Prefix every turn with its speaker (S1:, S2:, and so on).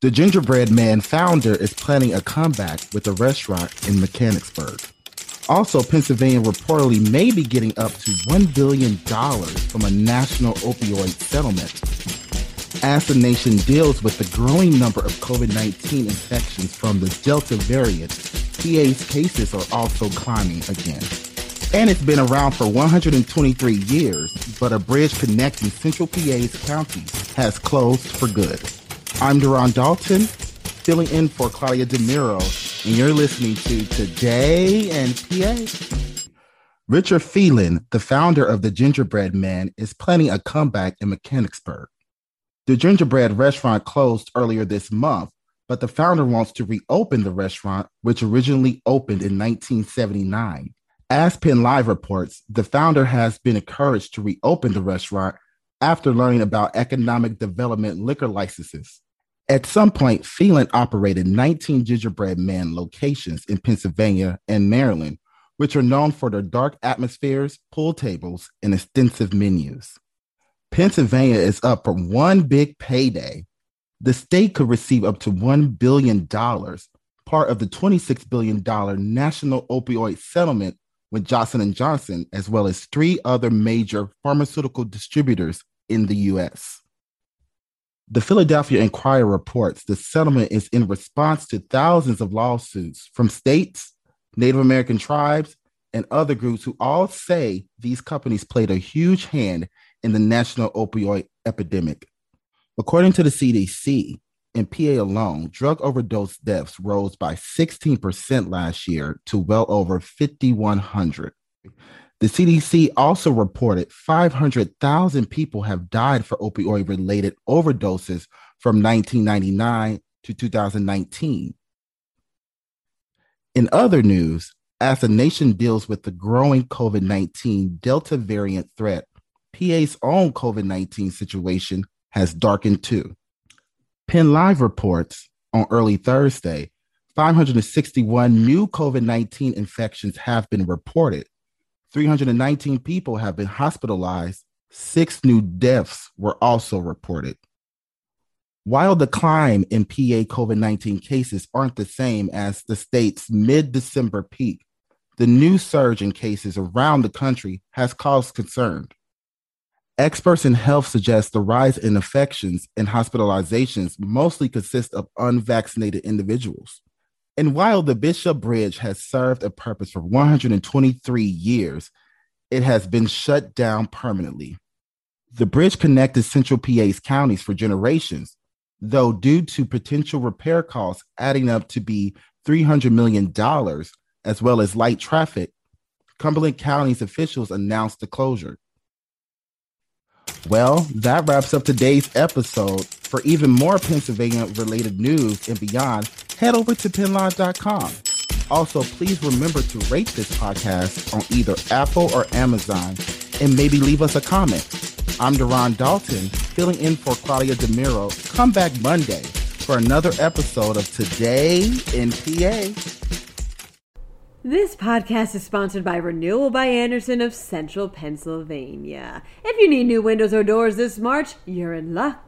S1: The Gingerbread Man founder is planning a comeback with a restaurant in Mechanicsburg. Also, Pennsylvania reportedly may be getting up to $1 billion from a national opioid settlement. As the nation deals with the growing number of COVID 19 infections from the Delta variant, PA's cases are also climbing again. And it's been around for 123 years, but a bridge connecting Central PA's counties has closed for good. I'm Deron Dalton, filling in for Claudia DeMiro, and you're listening to Today in PA. Richard Phelan, the founder of the Gingerbread Man, is planning a comeback in Mechanicsburg. The gingerbread restaurant closed earlier this month, but the founder wants to reopen the restaurant, which originally opened in 1979. As Penn Live reports, the founder has been encouraged to reopen the restaurant after learning about economic development liquor licenses. At some point, Phelan operated 19 gingerbread man locations in Pennsylvania and Maryland, which are known for their dark atmospheres, pool tables, and extensive menus. Pennsylvania is up for one big payday the state could receive up to $1 billion, part of the $26 billion national opioid settlement with Johnson & Johnson, as well as three other major pharmaceutical distributors in the U.S. The Philadelphia Inquirer reports the settlement is in response to thousands of lawsuits from states, Native American tribes, and other groups who all say these companies played a huge hand in the national opioid epidemic. According to the CDC, in PA alone, drug overdose deaths rose by 16% last year to well over 5,100. The CDC also reported 500,000 people have died for opioid related overdoses from 1999 to 2019. In other news, as the nation deals with the growing COVID 19 Delta variant threat, PA's own COVID 19 situation has darkened too. Penn Live reports on early Thursday 561 new COVID 19 infections have been reported. 319 people have been hospitalized. Six new deaths were also reported. While the climb in PA COVID 19 cases aren't the same as the state's mid December peak, the new surge in cases around the country has caused concern. Experts in health suggest the rise in infections and hospitalizations mostly consist of unvaccinated individuals. And while the Bishop Bridge has served a purpose for 123 years, it has been shut down permanently. The bridge connected Central PA's counties for generations, though, due to potential repair costs adding up to be $300 million, as well as light traffic, Cumberland County's officials announced the closure. Well, that wraps up today's episode. For even more Pennsylvania related news and beyond, head over to pennlive.com. Also, please remember to rate this podcast on either Apple or Amazon and maybe leave us a comment. I'm Deron Dalton, filling in for Claudia DeMiro. Come back Monday for another episode of Today in PA.
S2: This podcast is sponsored by Renewal by Andersen of Central Pennsylvania. If you need new windows or doors this March, you're in luck.